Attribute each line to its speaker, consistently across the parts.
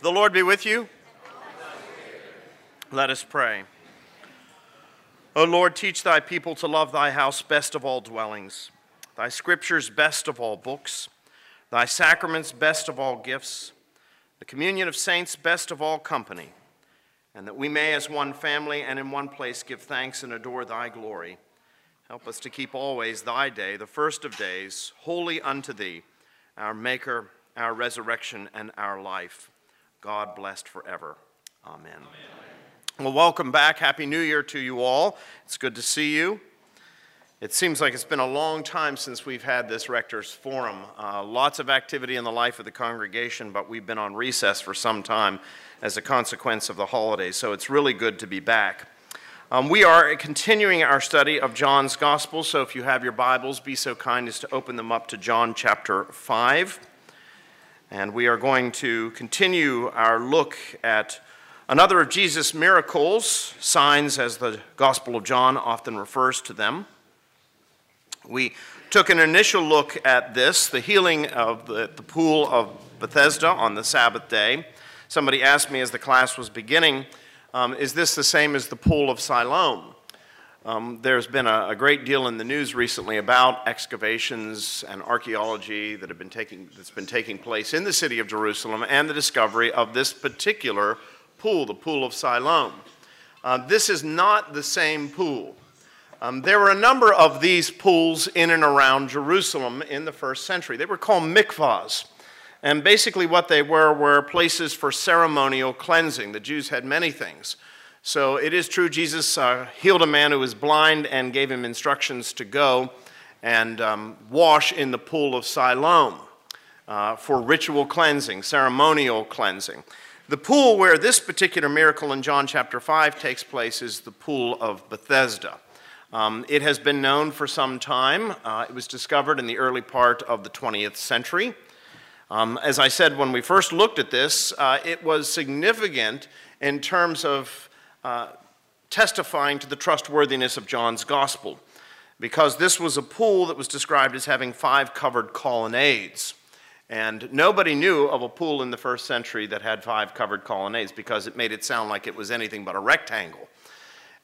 Speaker 1: The Lord be with you. Let us pray. O Lord, teach thy people to love thy house best of all dwellings, thy scriptures best of all books, thy sacraments best of all gifts, the communion of saints best of all company, and that we may, as one family and in one place, give thanks and adore thy glory. Help us to keep always thy day, the first of days, holy unto thee, our Maker, our resurrection, and our life. God blessed forever. Amen. Amen. Well, welcome back. Happy New Year to you all. It's good to see you. It seems like it's been a long time since we've had this Rector's Forum. Uh, lots of activity in the life of the congregation, but we've been on recess for some time as a consequence of the holidays, so it's really good to be back. Um, we are continuing our study of John's Gospel, so if you have your Bibles, be so kind as to open them up to John chapter 5. And we are going to continue our look at Another of Jesus' miracles, signs as the Gospel of John often refers to them. We took an initial look at this, the healing of the, the pool of Bethesda on the Sabbath day. Somebody asked me as the class was beginning, um, is this the same as the pool of Siloam? Um, there's been a, a, great deal in the news recently about excavations and archaeology that have been taking, that's been taking place in the city of Jerusalem and the discovery of this particular pool, the Pool of Siloam. Uh, this is not the same pool. Um, there were a number of these pools in and around Jerusalem in the first century. They were called mikvahs. And basically, what they were were places for ceremonial cleansing. The Jews had many things. So it is true, Jesus uh, healed a man who was blind and gave him instructions to go and um, wash in the pool of Siloam uh, for ritual cleansing, ceremonial cleansing. The pool where this particular miracle in John chapter 5 takes place is the pool of Bethesda. Um, it has been known for some time. Uh, it was discovered in the early part of the 20th century. Um, as I said when we first looked at this, uh, it was significant in terms of uh, testifying to the trustworthiness of John's gospel, because this was a pool that was described as having five covered colonnades. And nobody knew of a pool in the first century that had five covered colonnades because it made it sound like it was anything but a rectangle.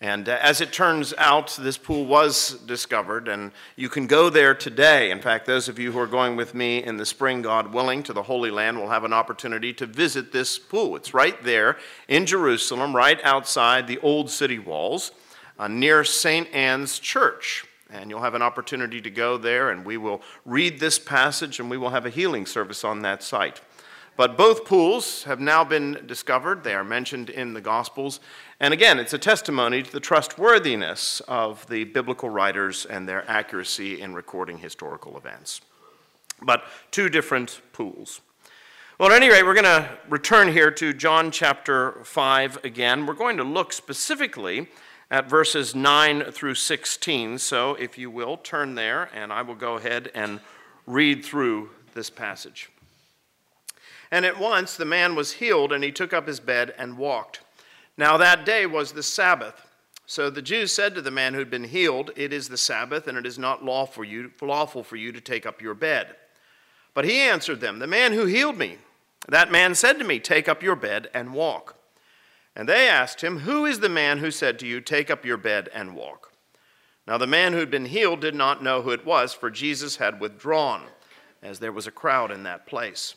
Speaker 1: And uh, as it turns out, this pool was discovered, and you can go there today. In fact, those of you who are going with me in the spring, God willing, to the Holy Land will have an opportunity to visit this pool. It's right there in Jerusalem, right outside the old city walls, uh, near St. Anne's Church. And you'll have an opportunity to go there, and we will read this passage, and we will have a healing service on that site. But both pools have now been discovered. They are mentioned in the Gospels. And again, it's a testimony to the trustworthiness of the biblical writers and their accuracy in recording historical events. But two different pools. Well, at any rate, we're going to return here to John chapter 5 again. We're going to look specifically at verses 9 through 16. So, if you will, turn there, and I will go ahead and read through this passage. And at once the man was healed, and he took up his bed and walked. Now that day was the Sabbath. So the Jews said to the man who had been healed, It is the Sabbath, and it is not lawful for you, lawful for you to take up your bed. But he answered them, The man who healed me, that man said to me, Take up your bed and walk. And they asked him, Who is the man who said to you, Take up your bed and walk? Now the man who had been healed did not know who it was, for Jesus had withdrawn, as there was a crowd in that place.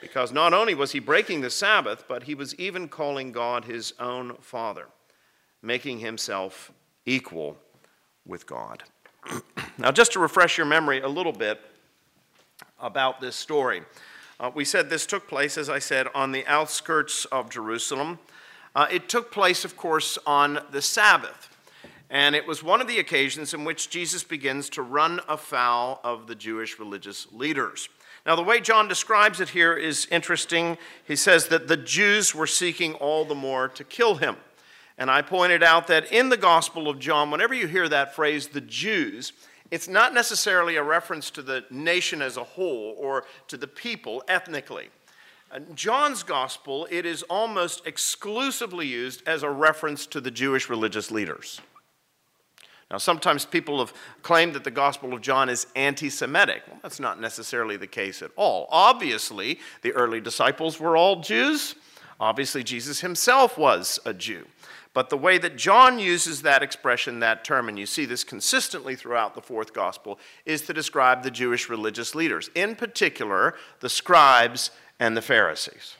Speaker 1: because not only was he breaking the Sabbath, but he was even calling God his own Father, making himself equal with God. now, just to refresh your memory a little bit about this story, uh, we said this took place, as I said, on the outskirts of Jerusalem. Uh, it took place, of course, on the Sabbath. And it was one of the occasions in which Jesus begins to run afoul of the Jewish religious leaders. Now, the way John describes it here is interesting. He says that the Jews were seeking all the more to kill him. And I pointed out that in the Gospel of John, whenever you hear that phrase, the Jews, it's not necessarily a reference to the nation as a whole or to the people ethnically. In John's Gospel, it is almost exclusively used as a reference to the Jewish religious leaders. Now, sometimes people have claimed that the Gospel of John is anti Semitic. Well, that's not necessarily the case at all. Obviously, the early disciples were all Jews. Obviously, Jesus himself was a Jew. But the way that John uses that expression, that term, and you see this consistently throughout the fourth gospel, is to describe the Jewish religious leaders, in particular, the scribes and the Pharisees.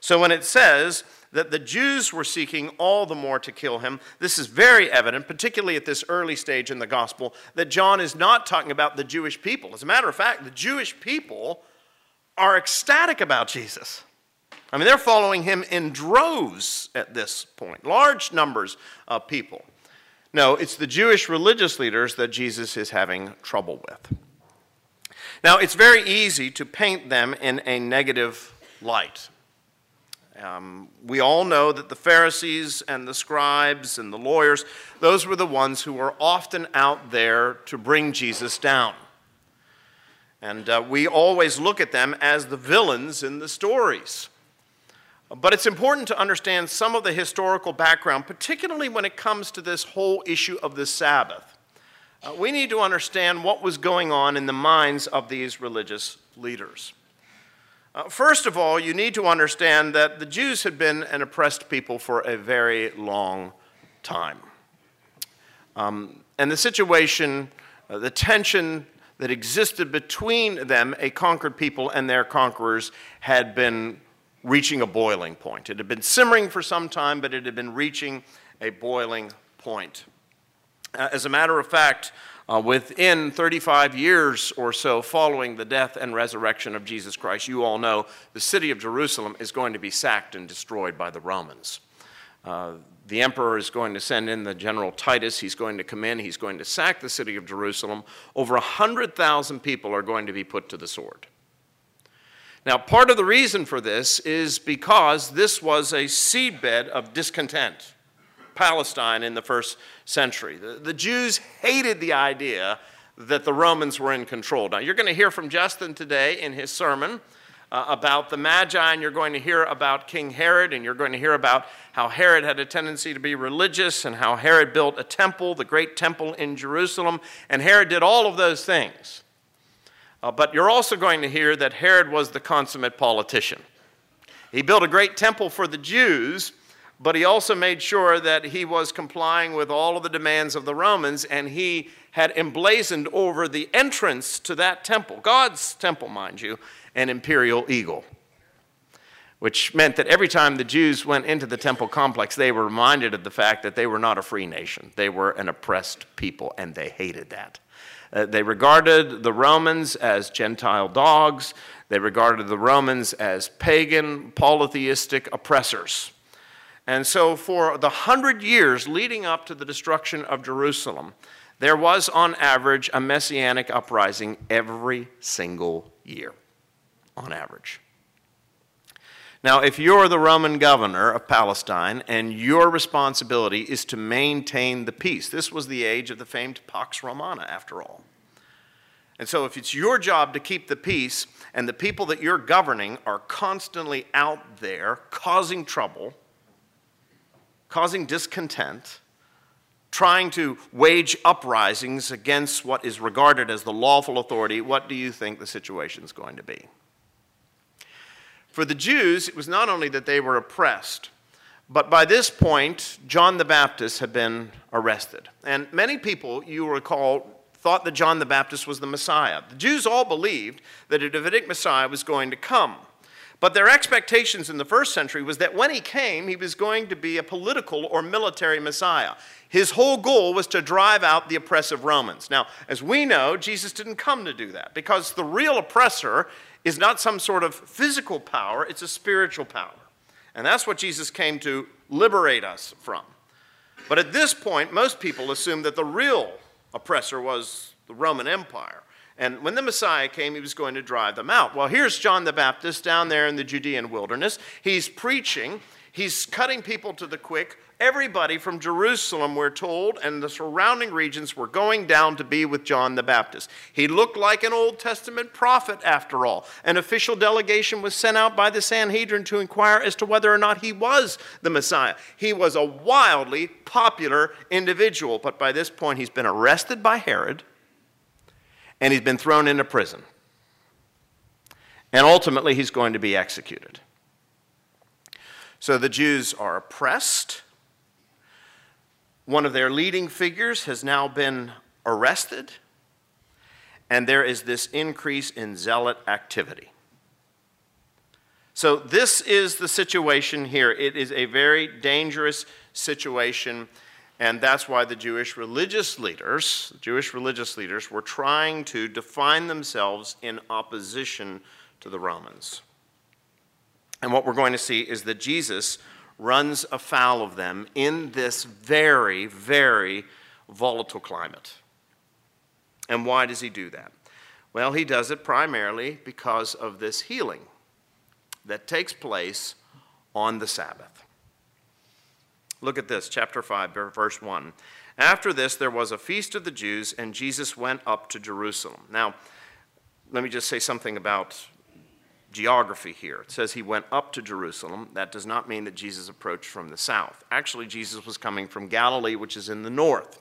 Speaker 1: So when it says that the Jews were seeking all the more to kill him, this is very evident, particularly at this early stage in the gospel, that John is not talking about the Jewish people. As a matter of fact, the Jewish people are ecstatic about Jesus. I mean, they're following him in droves at this point, large numbers of people. No, it's the Jewish religious leaders that Jesus is having trouble with. Now, it's very easy to paint them in a negative light. Um, we all know that the Pharisees and the scribes and the lawyers, those were the ones who were often out there to bring Jesus down. And uh, we always look at them as the villains in the stories. But it's important to understand some of the historical background, particularly when it comes to this whole issue of the Sabbath. Uh, we need to understand what was going on in the minds of these religious leaders. Uh, first of all, you need to understand that the Jews had been an oppressed people for a very long time. Um, and the situation, uh, the tension that existed between them, a conquered people, and their conquerors, had been reaching a boiling point. It had been simmering for some time, but it had been reaching a boiling point. Uh, as a matter of fact, uh, within 35 years or so following the death and resurrection of Jesus Christ, you all know the city of Jerusalem is going to be sacked and destroyed by the Romans. Uh, the emperor is going to send in the general Titus. He's going to come in. He's going to sack the city of Jerusalem. Over 100,000 people are going to be put to the sword. Now, part of the reason for this is because this was a seedbed of discontent. Palestine in the first century. The, the, Jews hated the idea that the Romans were in control. Now, you're going to hear from Justin today in his sermon uh, about the Magi, and you're going to hear about King Herod, and you're going to hear about how Herod had a tendency to be religious, and how Herod built a temple, the great temple in Jerusalem, and Herod did all of those things. Uh, but you're also going to hear that Herod was the consummate politician. He built a great temple for the Jews, but he also made sure that he was complying with all of the demands of the Romans, and he had emblazoned over the entrance to that temple, God's temple, mind you, an imperial eagle. Which meant that every time the Jews went into the temple complex, they were reminded of the fact that they were not a free nation. They were an oppressed people, and they hated that. Uh, they regarded the Romans as Gentile dogs. They regarded the Romans as pagan, polytheistic oppressors. And so, for the hundred years leading up to the destruction of Jerusalem, there was on average a messianic uprising every single year, on average. Now, if you're the Roman governor of Palestine and your responsibility is to maintain the peace, this was the age of the famed Pax Romana, after all. And so, if it's your job to keep the peace and the people that you're governing are constantly out there causing trouble, causing discontent, trying to wage uprisings against what is regarded as the lawful authority, what do you think the situation is going to be? For the Jews, it was not only that they were oppressed, but by this point, John the Baptist had been arrested. And many people, you recall, thought that John the Baptist was the Messiah. The Jews all believed that a Davidic Messiah was going to come. But their expectations in the first century was that when he came, he was going to be a political or military Messiah. His whole goal was to drive out the oppressive Romans. Now, as we know, Jesus didn't come to do that because the real oppressor is not some sort of physical power, it's a spiritual power. And that's what Jesus came to liberate us from. But at this point, most people assume that the real oppressor was the Roman Empire. And when the Messiah came, he was going to drive them out. Well, here's John the Baptist down there in the Judean wilderness. He's preaching, he's cutting people to the quick. Everybody from Jerusalem, we're told, and the surrounding regions were going down to be with John the Baptist. He looked like an Old Testament prophet, after all. An official delegation was sent out by the Sanhedrin to inquire as to whether or not he was the Messiah. He was a wildly popular individual, but by this point, he's been arrested by Herod and he's been thrown into prison. And ultimately, he's going to be executed. So the Jews are oppressed. One of their leading figures has now been arrested. And there is this increase in zealot activity. So, this is the situation here. It is a very dangerous situation and that's why the Jewish religious leaders, Jewish religious leaders, were trying to define themselves in opposition to the Romans. And what we're going to see is that Jesus runs afoul of them in this very, very volatile climate. And why does he do that? Well, he does it primarily because of this healing that takes place on the Sabbath. Look at this, chapter 5, verse 1. After this, there was a feast of the Jews, and Jesus went up to Jerusalem. Now, let me just say something about geography here. It says he went up to Jerusalem. That does not mean that Jesus approached from the south. Actually, Jesus was coming from Galilee, which is in the north.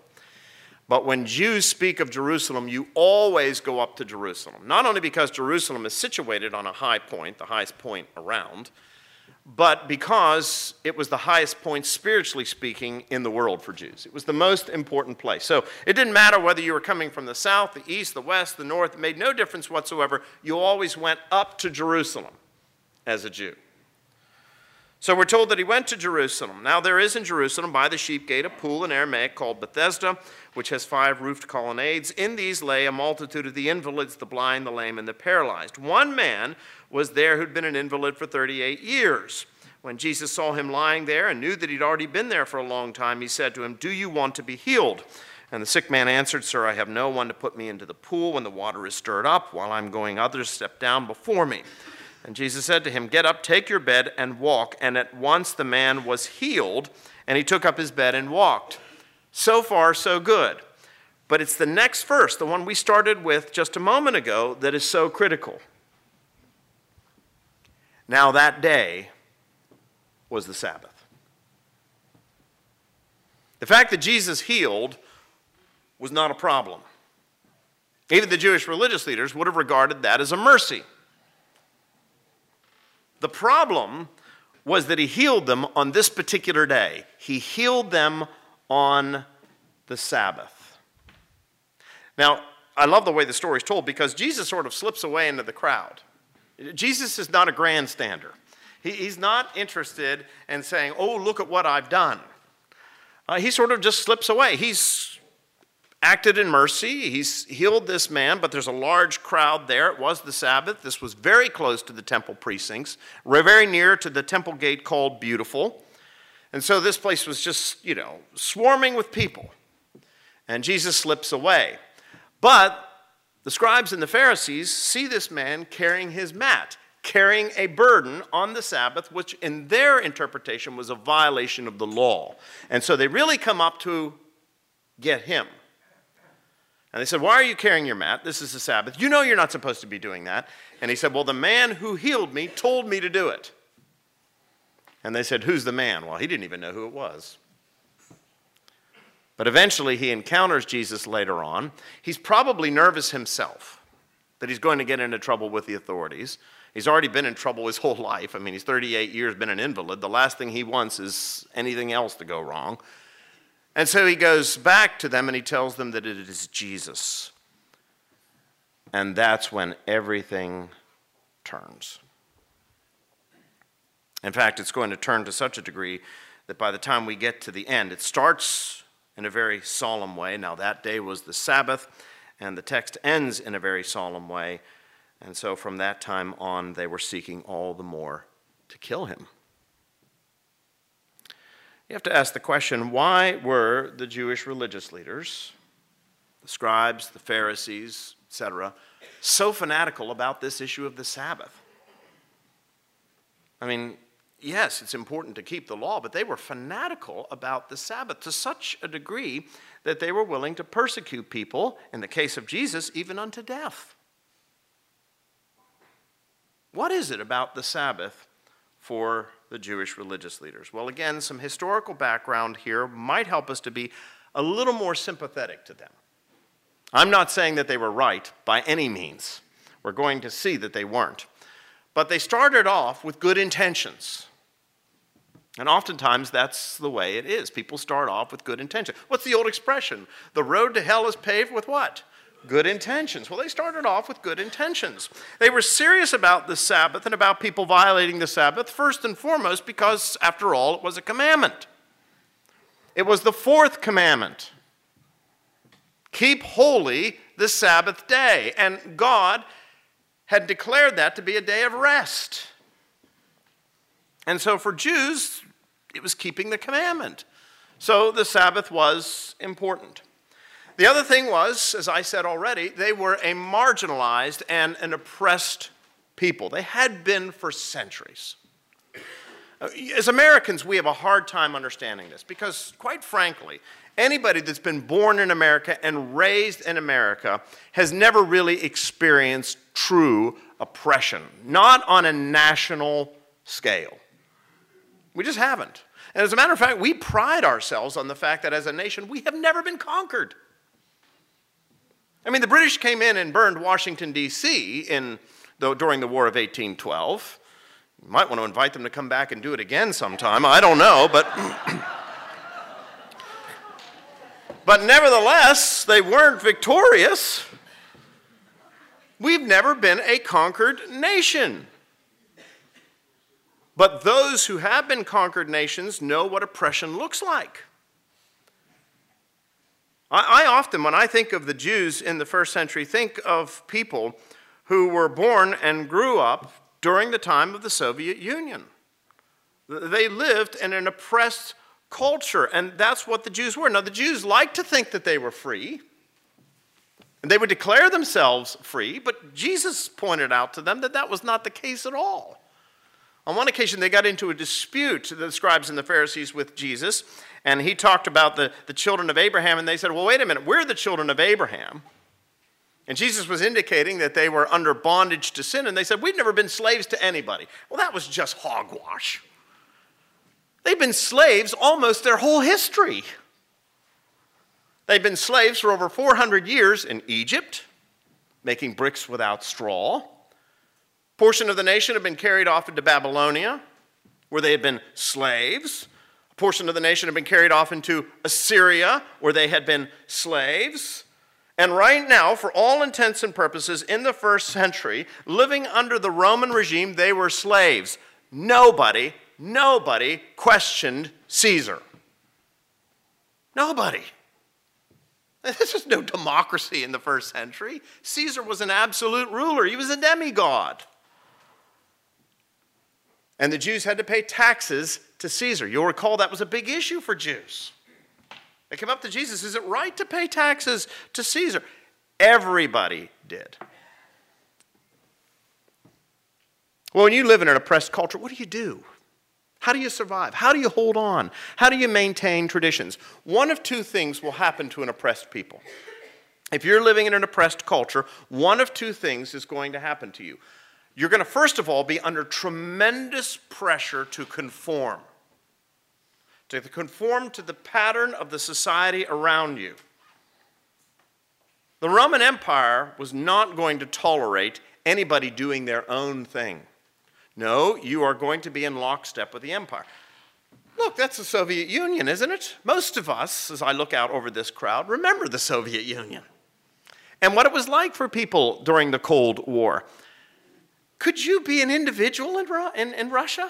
Speaker 1: But when Jews speak of Jerusalem, you always go up to Jerusalem. Not only because Jerusalem is situated on a high point, the highest point around, but because it was the highest point, spiritually speaking, in the world for Jews. It was the most important place. So it didn't matter whether you were coming from the south, the east, the west, the north, it made no difference whatsoever. You always went up to Jerusalem as a Jew. So we're told that he went to Jerusalem. Now there is in Jerusalem by the sheep gate a pool in Aramaic called Bethesda, which has five roofed colonnades. In these lay a multitude of the invalids, the blind, the lame, and the paralyzed. One man was there who'd been an invalid for 38 years. When Jesus saw him lying there and knew that he'd already been there for a long time, he said to him, Do you want to be healed? And the sick man answered, Sir, I have no one to put me into the pool when the water is stirred up. While I'm going, others step down before me. And Jesus said to him, Get up, take your bed, and walk. And at once the man was healed, and he took up his bed and walked. So far, so good. But it's the next verse, the one we started with just a moment ago, that is so critical. Now, that day was the Sabbath. The fact that Jesus healed was not a problem. Even the Jewish religious leaders would have regarded that as a mercy. The problem was that he healed them on this particular day. He healed them on the Sabbath. Now, I love the way the story is told because Jesus sort of slips away into the crowd. Jesus is not a grandstander. He, he's not interested in saying, oh, look at what I've done. Uh, he sort of just slips away. He's acted in mercy. He's healed this man, but there's a large crowd there. It was the Sabbath. This was very close to the temple precincts, very near to the temple gate called Beautiful. And so this place was just, you know, swarming with people. And Jesus slips away. But the scribes and the Pharisees see this man carrying his mat, carrying a burden on the Sabbath, which in their interpretation was a violation of the law. And so they really come up to get him. And they said, Why are you carrying your mat? This is the Sabbath. You know you're not supposed to be doing that. And he said, Well, the man who healed me told me to do it. And they said, Who's the man? Well, he didn't even know who it was. But eventually he encounters Jesus later on. He's probably nervous himself that he's going to get into trouble with the authorities. He's already been in trouble his whole life. I mean, he's 38 years been an invalid. The last thing he wants is anything else to go wrong. And so he goes back to them and he tells them that it is Jesus. And that's when everything turns. In fact, it's going to turn to such a degree that by the time we get to the end, it starts in a very solemn way. Now, that day was the Sabbath, and the text ends in a very solemn way. And so from that time on, they were seeking all the more to kill him. You have to ask the question why were the Jewish religious leaders the scribes, the Pharisees, etc., so fanatical about this issue of the Sabbath? I mean, yes, it's important to keep the law, but they were fanatical about the Sabbath to such a degree that they were willing to persecute people, in the case of Jesus, even unto death. What is it about the Sabbath for the Jewish religious leaders? Well, again, some historical background here might help us to be a little more sympathetic to them. I'm not saying that they were right by any means. We're going to see that they weren't. But they started off with good intentions. And oftentimes that's the way it is. People start off with good intentions. What's the old expression? The road to hell is paved with what? Good intentions. Well, they started off with good intentions. They were serious about the Sabbath and about people violating the Sabbath, first and foremost, because, after all, it was a commandment. It was the fourth commandment keep holy the Sabbath day. And God had declared that to be a day of rest. And so for Jews, it was keeping the commandment. So the Sabbath was important. The other thing was, as I said already, they were a marginalized and an oppressed people. They had been for centuries. Uh, as Americans, we have a hard time understanding this because, quite frankly, anybody that's been born in America and raised in America has never really experienced true oppression, not on a national scale. We just haven't. And as a matter of fact, we pride ourselves on the fact that as a nation, we have never been conquered. I mean, the British came in and burned Washington, D.C. In the, during the War of 1812. You might want to invite them to come back and do it again sometime. I don't know, but. but nevertheless, they weren't victorious. We've never been a conquered nation. But those who have been conquered nations know what oppression looks like. I, I, often, when I think of the Jews in the first century, think of people who were born and grew up during the time of the Soviet Union. They lived in an oppressed culture, and that's what the Jews were. Now, the Jews liked to think that they were free, and they would declare themselves free, but Jesus pointed out to them that that was not the case at all. On one occasion, they got into a dispute, the scribes and the Pharisees, with Jesus, and he talked about the, the children of Abraham, and they said, Well, wait a minute, we're the children of Abraham. And Jesus was indicating that they were under bondage to sin, and they said, We've never been slaves to anybody. Well, that was just hogwash. They've been slaves almost their whole history. They've been slaves for over 400 years in Egypt, making bricks without straw portion of the nation had been carried off into Babylonia, where they had been slaves. A portion of the nation had been carried off into Assyria, where they had been slaves. And right now, for all intents and purposes, in the first century, living under the Roman regime, they were slaves. Nobody, nobody questioned Caesar. Nobody. This was no democracy in the first century. Caesar was an absolute ruler, he was a demigod. And the Jews had to pay taxes to Caesar. You'll recall that was a big issue for Jews. They came up to Jesus Is it right to pay taxes to Caesar? Everybody did. Well, when you live in an oppressed culture, what do you do? How do you survive? How do you hold on? How do you maintain traditions? One of two things will happen to an oppressed people. If you're living in an oppressed culture, one of two things is going to happen to you you're going to, first of all, be under tremendous pressure to conform, to conform to the pattern of the society around you. The Roman Empire was not going to tolerate anybody doing their own thing. No, you are going to be in lockstep with the empire. Look, that's the Soviet Union, isn't it? Most of us, as I look out over this crowd, remember the Soviet Union and what it was like for people during the Cold War. Could you be an individual in, in, in Russia?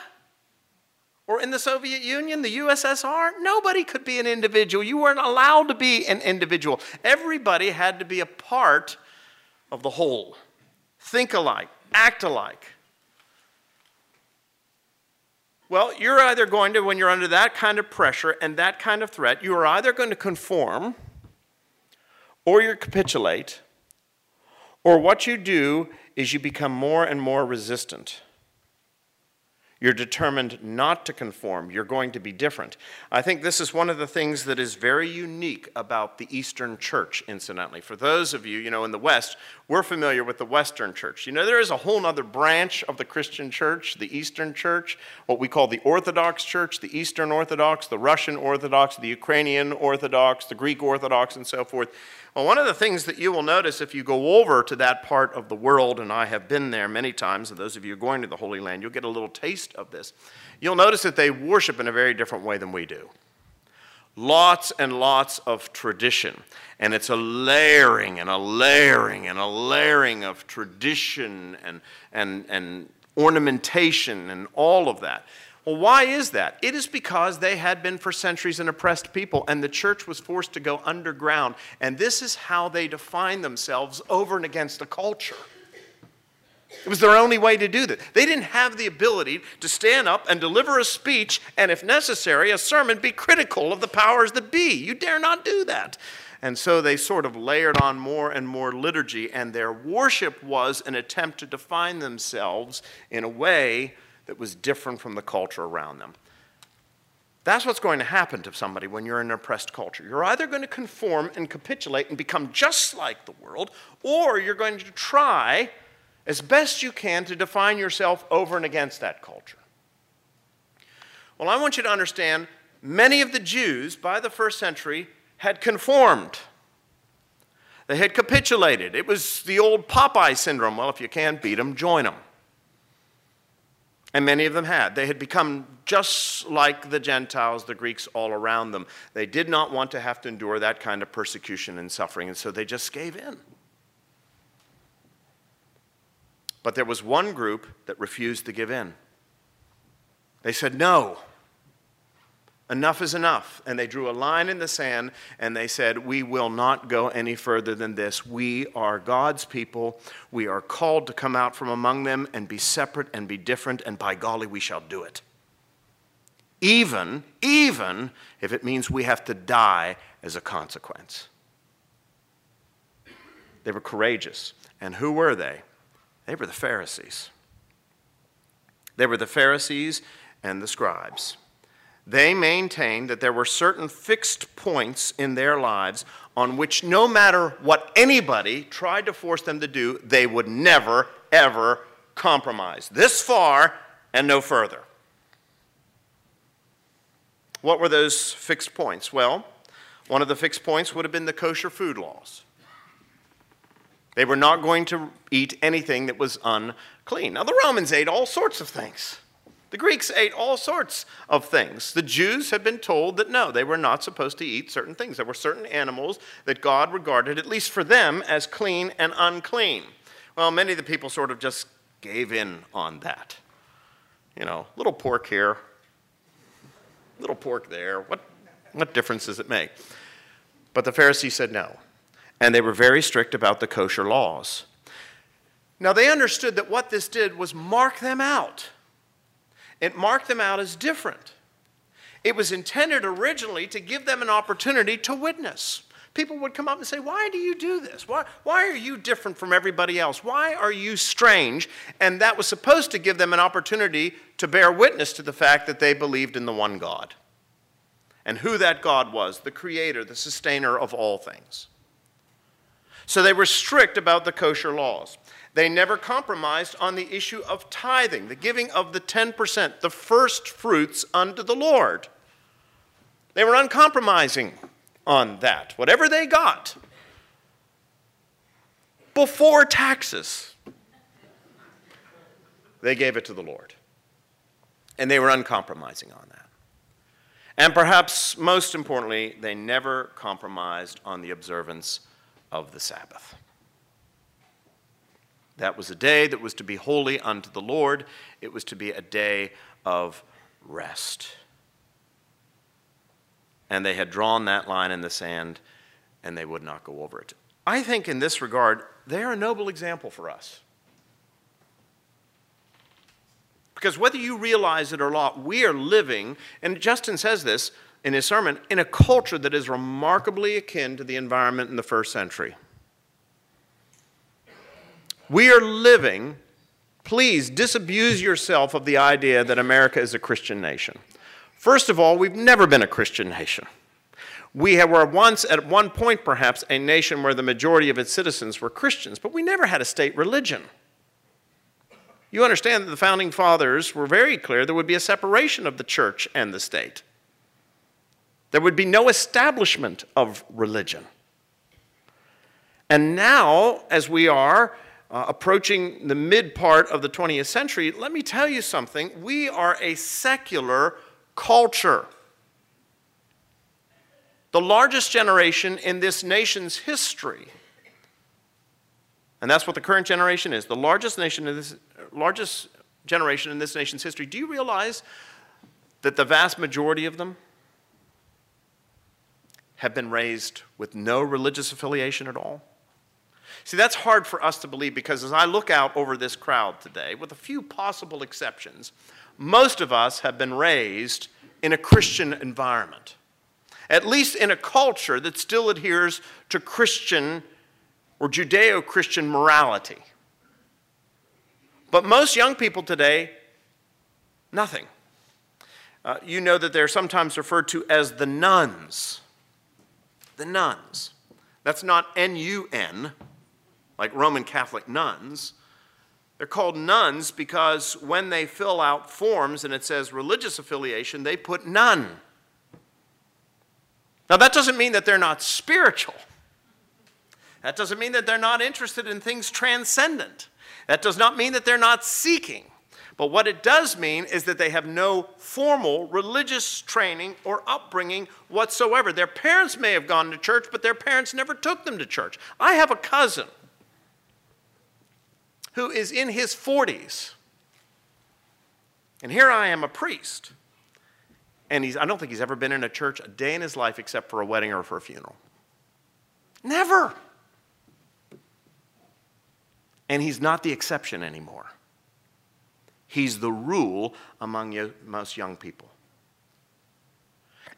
Speaker 1: Or in the Soviet Union, the USSR? Nobody could be an individual. You weren't allowed to be an individual. Everybody had to be a part of the whole. Think alike, act alike. Well, you're either going to, when you're under that kind of pressure and that kind of threat, you are either going to conform or you capitulate, or what you do is you become more and more resistant. You're determined not to conform. You're going to be different. I think this is one of the things that is very unique about the Eastern Church, incidentally. For those of you, you know, in the West, we're familiar with the Western Church. You know, there is a whole other branch of the Christian Church, the Eastern Church, what we call the Orthodox Church, the Eastern Orthodox, the Russian Orthodox, the Ukrainian Orthodox, the Greek Orthodox, and so forth. Well, one of the things that you will notice if you go over to that part of the world, and I have been there many times, and those of you going to the Holy Land, you'll get a little taste of this. You'll notice that they worship in a very different way than we do. Lots and lots of tradition. And it's a layering and a layering and a layering of tradition and, and, and ornamentation and all of that. Well, why is that? It is because they had been for centuries an oppressed people, and the church was forced to go underground. And this is how they define themselves over and against a culture. It was their only way to do that. They didn't have the ability to stand up and deliver a speech, and if necessary, a sermon, be critical of the powers that be. You dare not do that. And so they sort of layered on more and more liturgy, and their worship was an attempt to define themselves in a way that was different from the culture around them. That's what's going to happen to somebody when you're in an oppressed culture. You're either going to conform and capitulate and become just like the world, or you're going to try as best you can to define yourself over and against that culture. Well, I want you to understand many of the Jews by the first century had conformed. They had capitulated. It was the old Popeye syndrome. Well, if you can't beat them, join them. And many of them had. They had become just like the Gentiles, the Greeks all around them. They did not want to have to endure that kind of persecution and suffering, and so they just gave in. But there was one group that refused to give in. They said, No, Enough is enough. And they drew a line in the sand and they said, We will not go any further than this. We are God's people. We are called to come out from among them and be separate and be different, and by golly, we shall do it. Even, even if it means we have to die as a consequence. They were courageous. And who were they? They were the Pharisees. They were the Pharisees and the scribes. They maintained that there were certain fixed points in their lives on which no matter what anybody tried to force them to do, they would never, ever compromise. This far and no further. What were those fixed points? Well, one of the fixed points would have been the kosher food laws. They were not going to eat anything that was unclean. Now, the Romans ate all sorts of things. The Greeks ate all sorts of things. The Jews had been told that no, they were not supposed to eat certain things. There were certain animals that God regarded, at least for them, as clean and unclean. Well, many of the people sort of just gave in on that. You know, little pork here, little pork there. What, what difference does it make? But the Pharisees said no. And they were very strict about the kosher laws. Now, they understood that what this did was mark them out it marked them out as different. It was intended originally to give them an opportunity to witness. People would come up and say, Why do you do this? Why, why are you different from everybody else? Why are you strange? And that was supposed to give them an opportunity to bear witness to the fact that they believed in the one God and who that God was the creator, the sustainer of all things. So they were strict about the kosher laws. They never compromised on the issue of tithing, the giving of the 10%, the first fruits unto the Lord. They were uncompromising on that. Whatever they got before taxes, they gave it to the Lord. And they were uncompromising on that. And perhaps most importantly, they never compromised on the observance of the Sabbath. That was a day that was to be holy unto the Lord. It was to be a day of rest. And they had drawn that line in the sand and they would not go over it. I think in this regard, they are a noble example for us. Because whether you realize it or not, we are living, and Justin says this in his sermon, in a culture that is remarkably akin to the environment in the first century. We are living, please disabuse yourself of the idea that America is a Christian nation. First of all, we've never been a Christian nation. We were once, at one point perhaps, a nation where the majority of its citizens were Christians, but we never had a state religion. You understand that the founding fathers were very clear there would be a separation of the church and the state. There would be no establishment of religion. And now, as we are uh, approaching the mid part of the 20th century, let me tell you something. We are a secular culture. The largest generation in this nation's history. And that's what the current generation is the largest, nation in this, largest generation in this nation's history. Do you realize that the vast majority of them have been raised with no religious affiliation at all? See, that's hard for us to believe because as I look out over this crowd today, with a few possible exceptions, most of us have been raised in a Christian environment, at least in a culture that still adheres to Christian or Judeo Christian morality. But most young people today, nothing. Uh, you know that they're sometimes referred to as the nones. The nones. That's not N U N, like Roman Catholic nuns. They're called nones because when they fill out forms and it says religious affiliation, they put none. Now, that doesn't mean that they're not spiritual. That doesn't mean that they're not interested in things transcendent. That does not mean that they're not seeking. But what it does mean is that they have no formal religious training or upbringing whatsoever. Their parents may have gone to church, but their parents never took them to church. I have a cousin who is in his 40s. And here I am, a priest. And he's, I don't think he's ever been in a church a day in his life except for a wedding or for a funeral. Never. And he's not the exception anymore. He's the rule among most young people.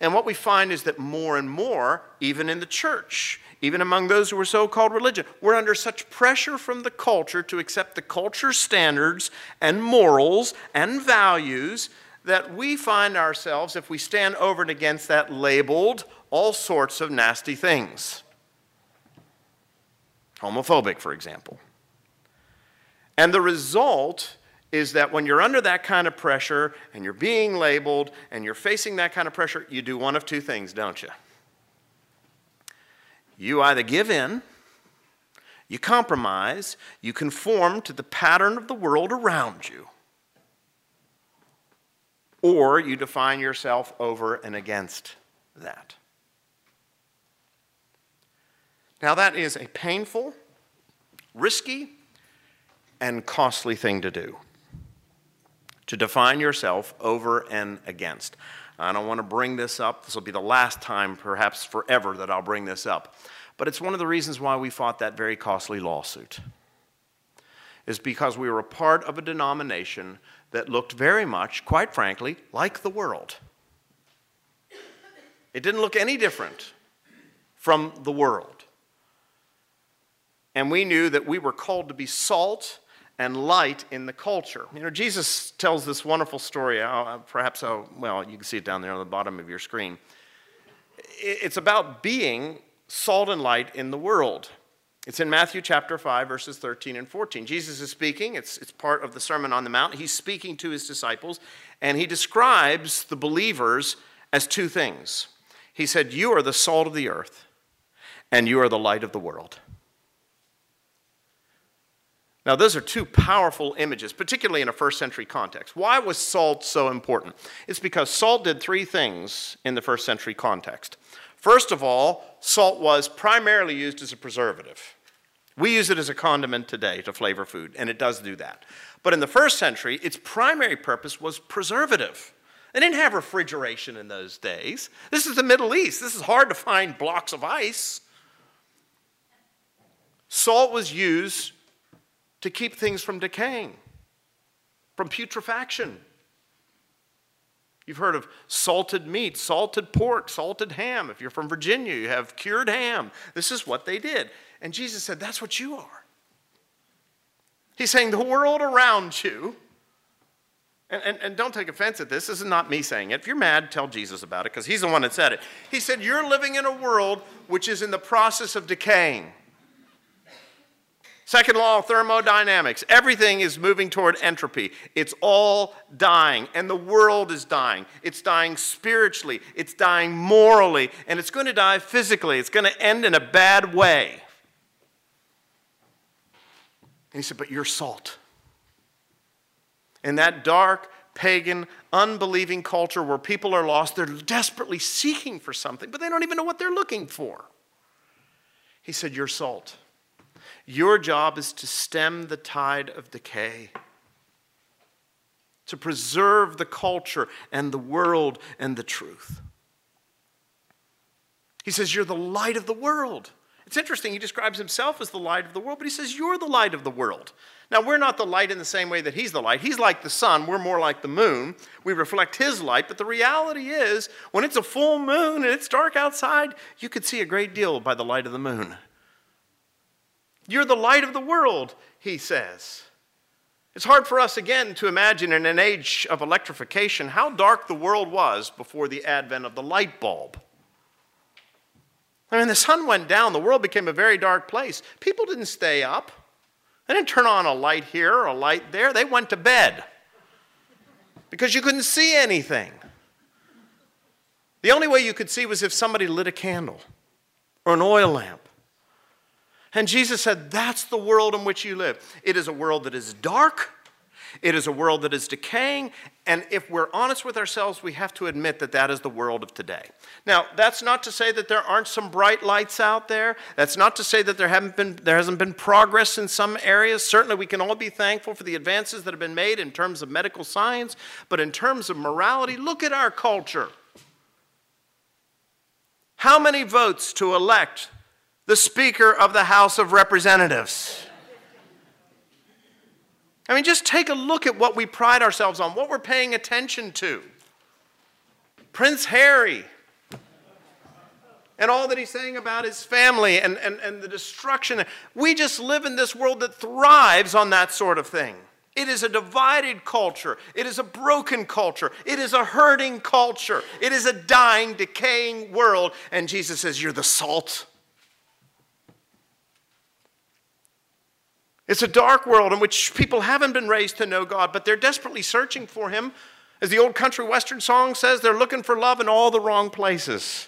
Speaker 1: And what we find is that more and more, even in the church, even among those who are so called religion, we're under such pressure from the culture to accept the culture's standards and morals and values that we find ourselves, if we stand over and against that, labeled all sorts of nasty things. Homophobic, for example. And the result is that when you're under that kind of pressure and you're being labeled and you're facing that kind of pressure, you do one of two things, don't you? You either give in, you compromise, you conform to the pattern of the world around you, or you define yourself over and against that. Now, that is a painful, risky, and costly thing to do to define yourself over and against. I don't want to bring this up. This will be the last time, perhaps forever, that I'll bring this up. But it's one of the reasons why we fought that very costly lawsuit. Is because we were a part of a denomination that looked very much, quite frankly, like the world. It didn't look any different from the world. And we knew that we were called to be salt and light in the culture. You know, Jesus tells this wonderful story. Uh, perhaps, oh, well, you can see it down there on the bottom of your screen. It's about being salt and light in the world. It's in Matthew chapter 5, verses 13 and 14. Jesus is speaking, it's, it's part of the Sermon on the Mount. He's speaking to his disciples, and he describes the believers as two things. He said, You are the salt of the earth, and you are the light of the world. Now, those are two powerful images, particularly in a first century context. Why was salt so important? It's because salt did three things in the first century context. First of all, salt was primarily used as a preservative. We use it as a condiment today to flavor food, and it does do that. But in the first century, its primary purpose was preservative. They didn't have refrigeration in those days. This is the Middle East. This is hard to find blocks of ice. Salt was used to keep things from decaying. from putrefaction. You've heard of salted meat, salted pork, salted ham. If you're from Virginia, you have cured ham. This is what they did. And Jesus said, That's what you are. He's saying the world around you, and, and, and don't take offense at this, this is not me saying it. If you're mad, tell Jesus about it because he's the one that said it. He said, You're living in a world which is in the process of decaying. Second law of thermodynamics everything is moving toward entropy. It's all dying, and the world is dying. It's dying spiritually, it's dying morally, and it's going to die physically. It's going to end in a bad way. And he said, But you're salt. In that dark, pagan, unbelieving culture where people are lost, they're desperately seeking for something, but they don't even know what they're looking for. He said, You're salt. Your job is to stem the tide of decay, to preserve the culture and the world and the truth. He says, You're the light of the world. It's interesting, he describes himself as the light of the world, but he says, You're the light of the world. Now, we're not the light in the same way that he's the light. He's like the sun, we're more like the moon. We reflect his light, but the reality is, when it's a full moon and it's dark outside, you could see a great deal by the light of the moon. You're the light of the world, he says. It's hard for us, again, to imagine in an age of electrification how dark the world was before the advent of the light bulb. I mean, the sun went down, the world became a very dark place. People didn't stay up, they didn't turn on a light here or a light there, they went to bed because you couldn't see anything. The only way you could see was if somebody lit a candle or an oil lamp. And Jesus said, That's the world in which you live. It is a world that is dark, it is a world that is decaying, and if we're honest with ourselves, we have to admit that that is the world of today. Now, that's not to say that there aren't some bright lights out there. That's not to say that there, haven't been, there hasn't been progress in some areas. Certainly, we can all be thankful for the advances that have been made in terms of medical science, but in terms of morality, look at our culture. How many votes to elect the Speaker of the House of Representatives. I mean, just take a look at what we pride ourselves on, what we're paying attention to. Prince Harry and all that he's saying about his family and, and, and the destruction. We just live in this world that thrives on that sort of thing. It is a divided culture. It is a broken culture. It is a hurting culture. It is a dying, decaying world. And Jesus says, You're the salt It's a dark world in which people haven't been raised to know God, but they're desperately searching for Him. As the old country western song says, they're looking for love in all the wrong places.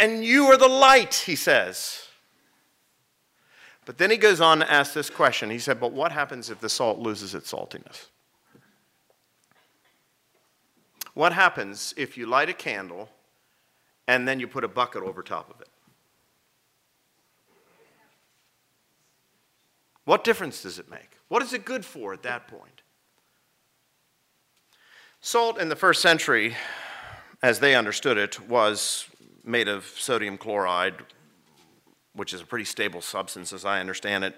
Speaker 1: And you are the light, he says. But then he goes on to ask this question. He said, But what happens if the salt loses its saltiness? What happens if you light a candle and then you put a bucket over top of it? What difference does it make? What is it good for at that point? Salt in the first century, as they understood it, was made of sodium chloride, which is a pretty stable substance as I understand it.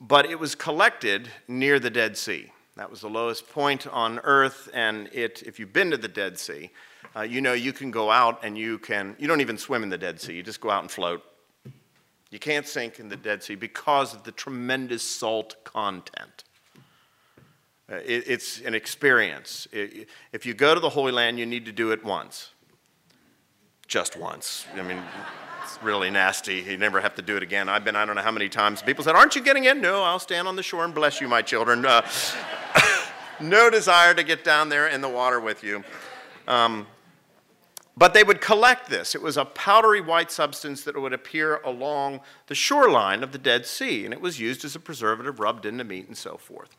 Speaker 1: But it was collected near the Dead Sea. That was the lowest point on earth, and it, if you've been to the Dead Sea, uh, you know you can go out and you can, you don't even swim in the Dead Sea, you just go out and float you can't sink in the Dead Sea because of the tremendous salt content. Uh, it, it's an experience. It, if you go to the Holy Land, you need to do it once. Just once. I mean, it's really nasty. You never have to do it again. I've been, I don't know how many times. People said, Aren't you getting in? No, I'll stand on the shore and bless you, my children. Uh, no desire to get down there in the water with you. Um, but they would collect this. It was a powdery white substance that would appear along the shoreline of the Dead Sea, and it was used as a preservative rubbed into meat and so forth.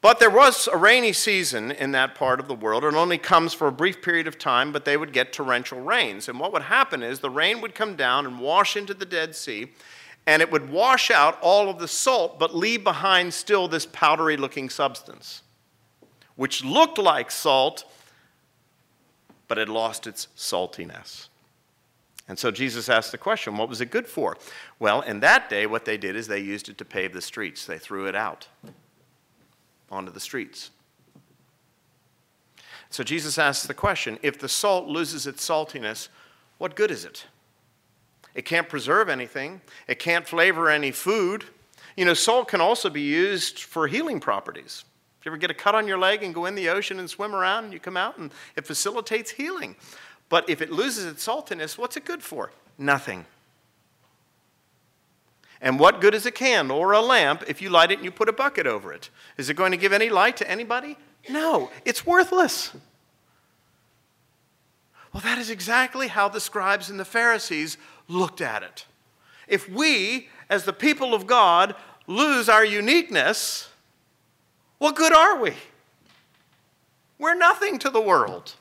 Speaker 1: But there was a rainy season in that part of the world. It only comes for a brief period of time, but they would get torrential rains. And what would happen is the rain would come down and wash into the Dead Sea, and it would wash out all of the salt, but leave behind still this powdery looking substance, which looked like salt but had lost its saltiness. And so Jesus asked the question, what was it good for? Well, in that day, what they did is they used it to pave the streets, they threw it out. onto the streets. So Jesus asks the question if the salt loses its saltiness, what good is it? It can't preserve anything, it can't flavor any food. You know, salt can also be used for healing properties. If you ever get a cut on your leg and go in the ocean and swim around and you come out and it facilitates healing. But if it loses its saltiness, what's it good for? Nothing. And what good is a candle or a lamp if you light it and you put a bucket over it? Is it going to give any light to anybody? No, it's worthless. Well, that is exactly how the scribes and the Pharisees looked at it. If we, as the people of God, lose our uniqueness, what good are we? We're nothing to the world.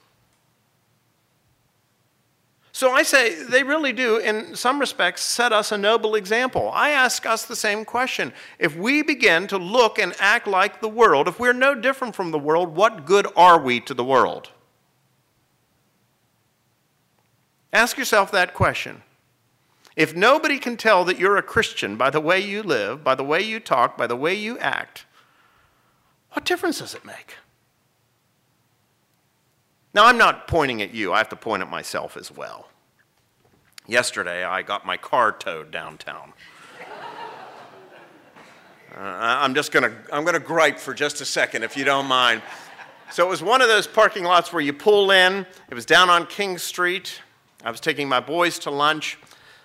Speaker 1: So I say they really do, in some respects, set us a noble example. I ask us the same question. If we begin to look and act like the world, if we're no different from the world, what good are we to the world? Ask yourself that question. If nobody can tell that you're a Christian by the way you live, by the way you talk, by the way you act, what difference does it make? Now, I'm not pointing at you, I have to point at myself as well. Yesterday, I got my car towed downtown. Uh, I'm just to I'm to gripe for just a second if you don't mind. So it was one of those parking lots where you pull in. It was down on King Street. I was taking my boys to lunch.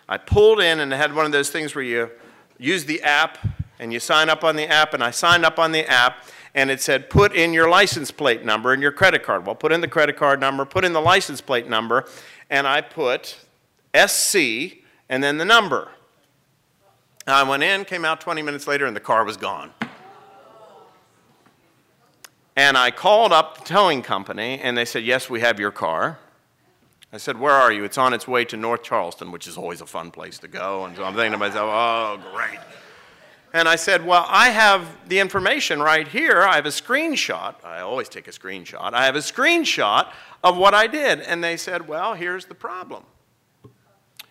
Speaker 1: I pulled in and it had one of those things where you use the app and you sign up on the app, and I signed up on the app, and it said, put in your license plate number and your credit card. Well, put in the credit card number, put in the license plate number, and I put SC and then the number. I went in, came out 20 minutes later, and the car was gone. And I called up the towing company, and they said, Yes, we have your car. I said, Where are you? It's on its way to North Charleston, which is always a fun place to go. And so I'm thinking to myself, Oh, great. And I said, Well, I have the information right here. I have a screenshot. I always take a screenshot. I have a screenshot of what I did. And they said, Well, here's the problem.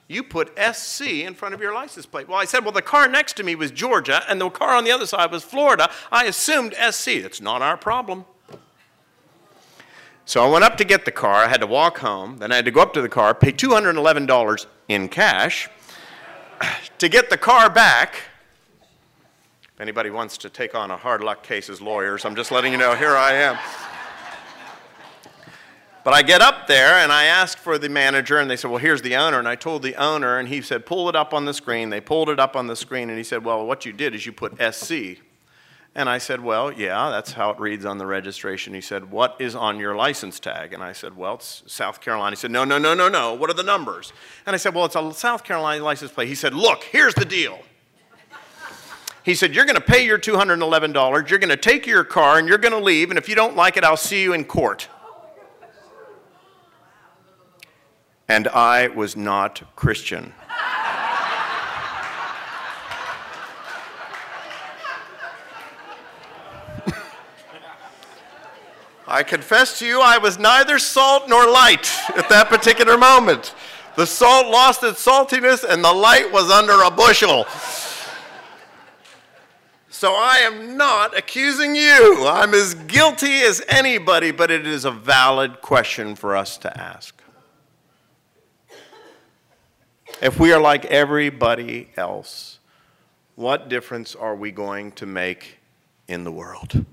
Speaker 1: You put SC in front of your license plate. Well, I said, Well, the car next to me was Georgia, and the car on the other side was Florida. I assumed SC. That's not our problem. So I went up to get the car. I had to walk home. Then I had to go up to the car, pay $211 in cash to get the car back. If anybody wants to take on a hard luck case as lawyers, I'm just letting you know here I am. But I get up there and I ask for the manager, and they said, Well, here's the owner. And I told the owner, and he said, Pull it up on the screen. They pulled it up on the screen, and he said, Well, what you did is you put SC and I said, Well, yeah, that's how it reads on the registration. He said, What is on your license tag? And I said, Well, it's South Carolina. He said, No, no, no, no, no. What are the numbers? And I said, Well, it's a South Carolina license plate. He said, Look, here's the deal. He said, You're going to pay your $211, you're going to take your car, and you're going to leave, and if you don't like it, I'll see you in court. And I was not Christian. I confess to you, I was neither salt nor light at that particular moment. The salt lost its saltiness, and the light was under a bushel. So I am not accusing you. I'm as guilty as anybody, but it is a valid question for us to ask. If we are like everybody else, what difference are we going to make in the world?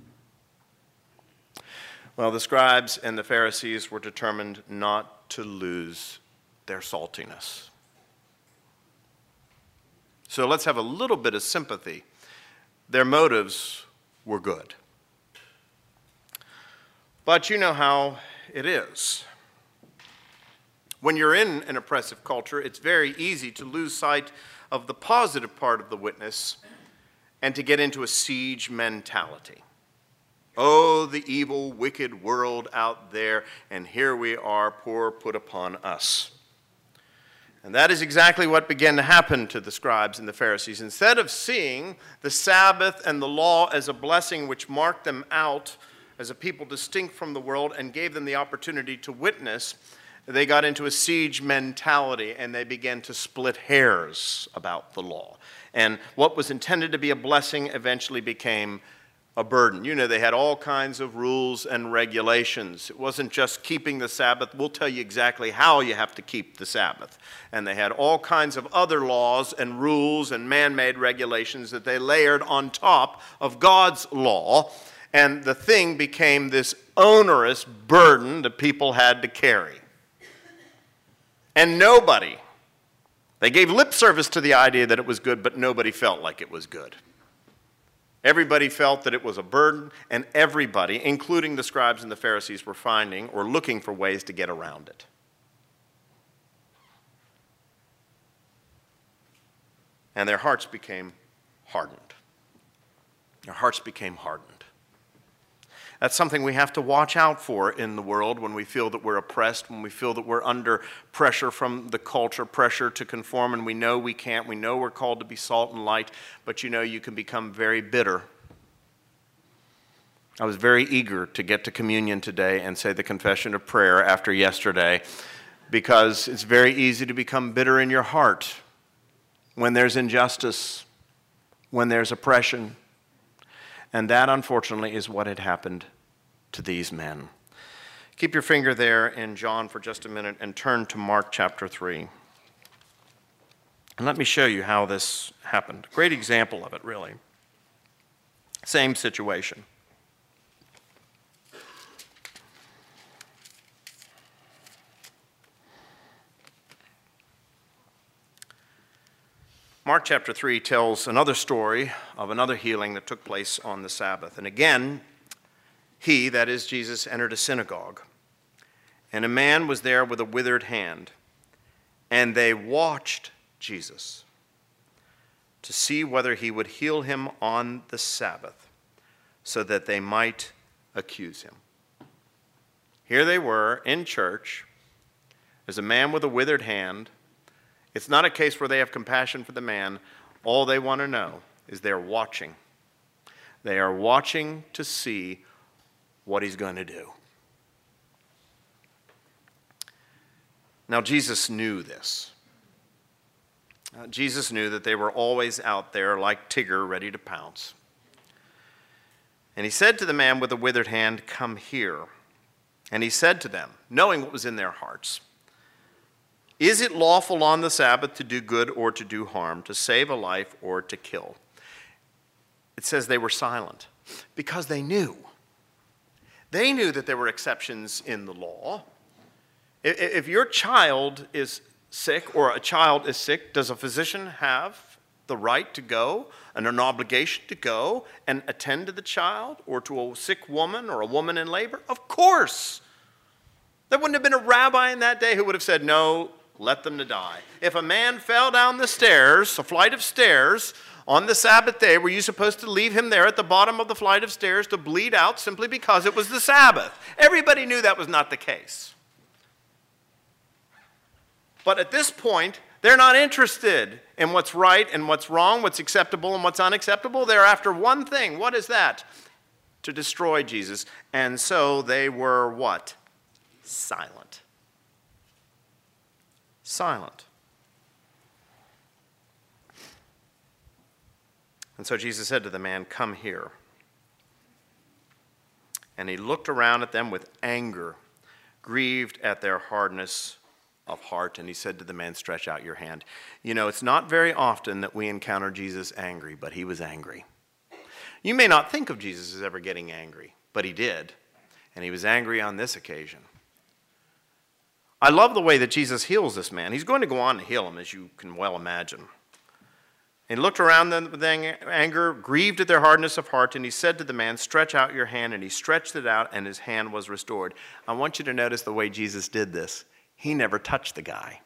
Speaker 1: Well, the scribes and the Pharisees were determined not to lose their saltiness. So let's have a little bit of sympathy. Their motives were good. But you know how it is. When you're in an oppressive culture, it's very easy to lose sight of the positive part of the witness and to get into a siege mentality. Oh, the evil, wicked world out there, and here we are, poor put upon us. And that is exactly what began to happen to the scribes and the Pharisees. Instead of seeing the Sabbath and the law as a blessing which marked them out as a people distinct from the world and gave them the opportunity to witness, they got into a siege mentality and they began to split hairs about the law. And what was intended to be a blessing eventually became a burden. You know, they had all kinds of rules and regulations. It wasn't just keeping the Sabbath. We'll tell you exactly how you have to keep the Sabbath. And they had all kinds of other laws and rules and man made regulations that they layered on top of God's law. And the thing became this onerous burden that people had to carry. And nobody, they gave lip service to the idea that it was good, but nobody felt like it was good. Everybody felt that it was a burden, and everybody, including the scribes and the Pharisees, were finding or looking for ways to get around it. And their hearts became hardened. Their hearts became hardened. That's something we have to watch out for in the world when we feel that we're oppressed, when we feel that we're under pressure from the culture, pressure to conform, and we know we can't. We know we're called to be salt and light, but you know you can become very bitter. I was very eager to get to communion today and say the confession of prayer after yesterday because it's very easy to become bitter in your heart when there's injustice, when there's oppression and that, unfortunately, is what had happened to these men. Keep your finger there in John for just a minute and turn to Mark chapter 3. And let me show you how this happened. Great example of it, really. Same situation. Mark chapter 3 tells another story of another healing that took place on the Sabbath. And again, he, that is Jesus, entered a synagogue. And a man was there with a withered hand. And they watched Jesus to see whether he would heal him on the Sabbath so that they might accuse him. Here they were in church. There's a man with a withered hand it's not a case where they have compassion for the man. All they want to know is they're watching. They are watching to see what he's going to do. Now, Jesus knew this. Jesus knew that they were always out there like Tigger, ready to pounce. And he said to the man with the withered hand, Come here. And he said to them, knowing what was in their hearts, is it lawful on the Sabbath to do good or to do harm, to save a life or to kill? It says they were silent because they knew. They knew that there were exceptions in the law. If your child is sick or a child is sick, does a physician have the right to go and an obligation to go and attend to the child or to a sick woman or a woman in labor? Of course. There wouldn't have been a rabbi in that day who would have said, No, let them to die. If a man fell down the stairs, a flight of stairs, on the Sabbath day, were you supposed to leave him there at the bottom of the flight of stairs to bleed out simply because it was the Sabbath? Everybody knew that was not the case. But at this point, they're not interested in what's right and what's wrong, what's acceptable and what's unacceptable. They're after one thing. What is that? To destroy Jesus. And so they were what? Silent silent. And so Jesus said to the man, Come here. And he looked around at them with anger, grieved at their hardness of heart. And he said to the man, Stretch out your hand. You know, it's not very often that we encounter Jesus angry, but he was angry. You may not think of Jesus as ever getting angry, but he did. And he was angry on this occasion. I love the way that Jesus heals this man. He's going to go on to heal him, as you can well imagine. He looked around them with anger, grieved at their hardness of heart, and he said to the man, Stretch out your hand. And he stretched it out, and his hand was restored. I want you to notice the way Jesus did this. He never touched the guy.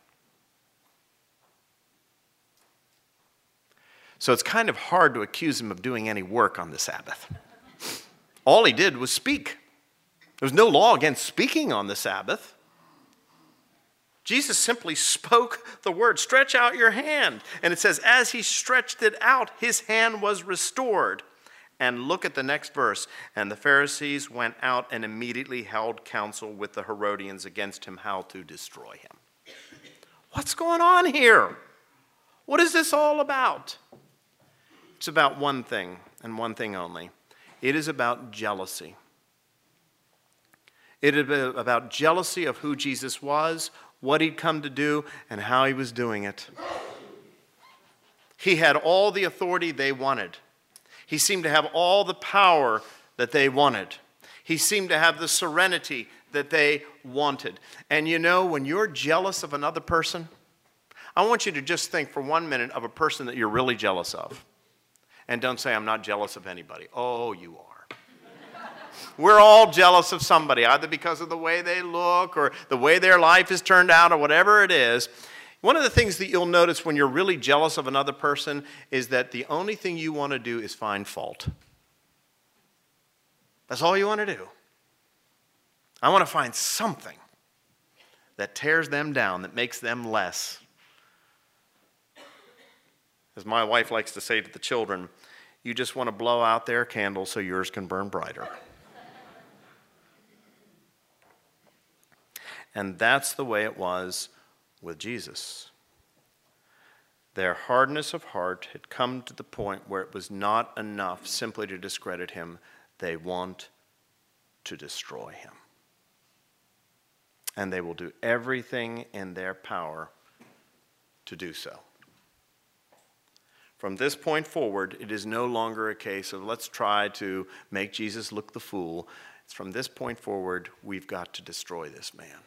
Speaker 1: So it's kind of hard to accuse him of doing any work on the Sabbath. All he did was speak. There was no law against speaking on the Sabbath. Jesus simply spoke the word, stretch out your hand. And it says, as he stretched it out, his hand was restored. And look at the next verse. And the Pharisees went out and immediately held counsel with the Herodians against him how to destroy him. What's going on here? What is this all about? It's about one thing and one thing only It is about jealousy. It is about jealousy of who Jesus was, what he'd come to do, and how he was doing it. He had all the authority they wanted. He seemed to have all the power that they wanted. He seemed to have the serenity that they wanted. And you know, when you're jealous of another person, I want you to just think for one minute of a person that you're really jealous of. And don't say, I'm not jealous of anybody. Oh, you are. We're all jealous of somebody, either because of the way they look or the way their life has turned out or whatever it is. One of the things that you'll notice when you're really jealous of another person is that the only thing you want to do is find fault. That's all you want to do. I want to find something that tears them down, that makes them less. As my wife likes to say to the children, you just want to blow out their candle so yours can burn brighter. And that's the way it was with Jesus. Their hardness of heart had come to the point where it was not enough simply to discredit him, they want to destroy him. And they will do everything in their power to do so. From this point forward, it is no longer a case of let's try to make Jesus look the fool. It's from this point forward, we've got to destroy this man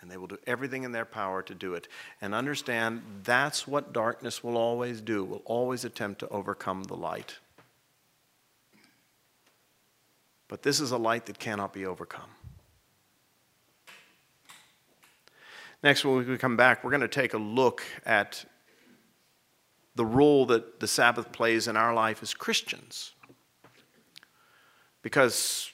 Speaker 1: and they will do everything in their power to do it. And understand that's what darkness will always do, will always attempt to overcome the light. But this is a light that cannot be overcome. Next, when we come back, we're going to take a look at the role that the Sabbath plays in our life as Christians. Because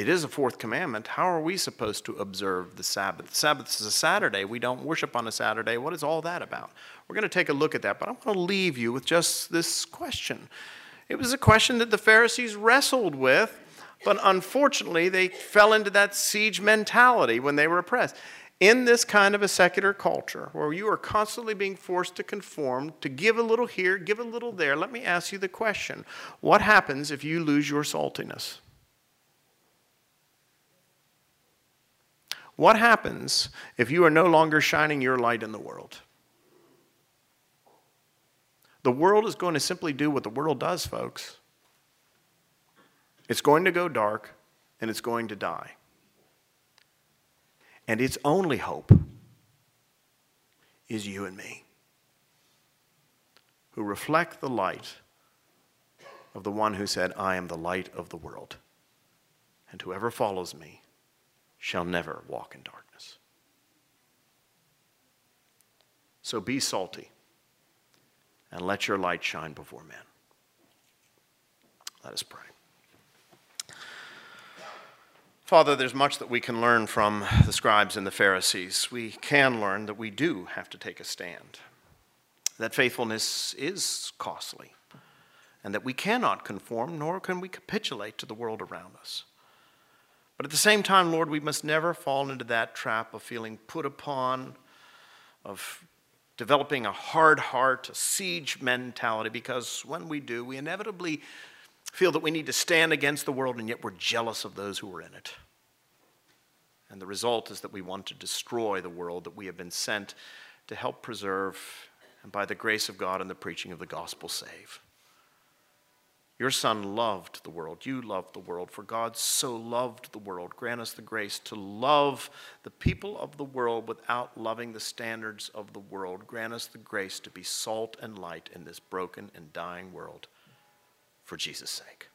Speaker 1: it is a fourth commandment. How are we supposed to observe the Sabbath? The Sabbath is a Saturday. We don't worship on a Saturday. What is all that about? We're going to take a look at that, but I want to leave you with just this question. It was a question that the Pharisees wrestled with, but unfortunately, they fell into that siege mentality when they were oppressed. In this kind of a secular culture where you are constantly being forced to conform, to give a little here, give a little there, let me ask you the question what happens if you lose your saltiness? What happens if you are no longer shining your light in the world? The world is going to simply do what the world does, folks. It's going to go dark and it's going to die. And its only hope is you and me, who reflect the light of the one who said, I am the light of the world. And whoever follows me shall never walk in darkness. So be salty and let your light shine before men. Let us pray. Father, there's much that we can learn from the scribes and the Pharisees. We can learn that we do have to take a stand, that faithfulness is costly, and that we cannot conform nor can we capitulate to the world around us. But at the same time, Lord, we must never fall into that trap of feeling put upon, of developing a hard heart, a siege mentality, because when we do, we inevitably feel that we need to stand against the world, and yet we're jealous of those who are in it. And the result is that we want to destroy the world that we have been sent to help preserve, and by the grace of God and the preaching of the gospel, save. Your Son loved the world. You loved the world. For God so loved the world. Grant us the grace to love the people of the world without loving the standards of the world. Grant us the grace to be salt and light in this broken and dying world. For Jesus' sake.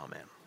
Speaker 1: Amen.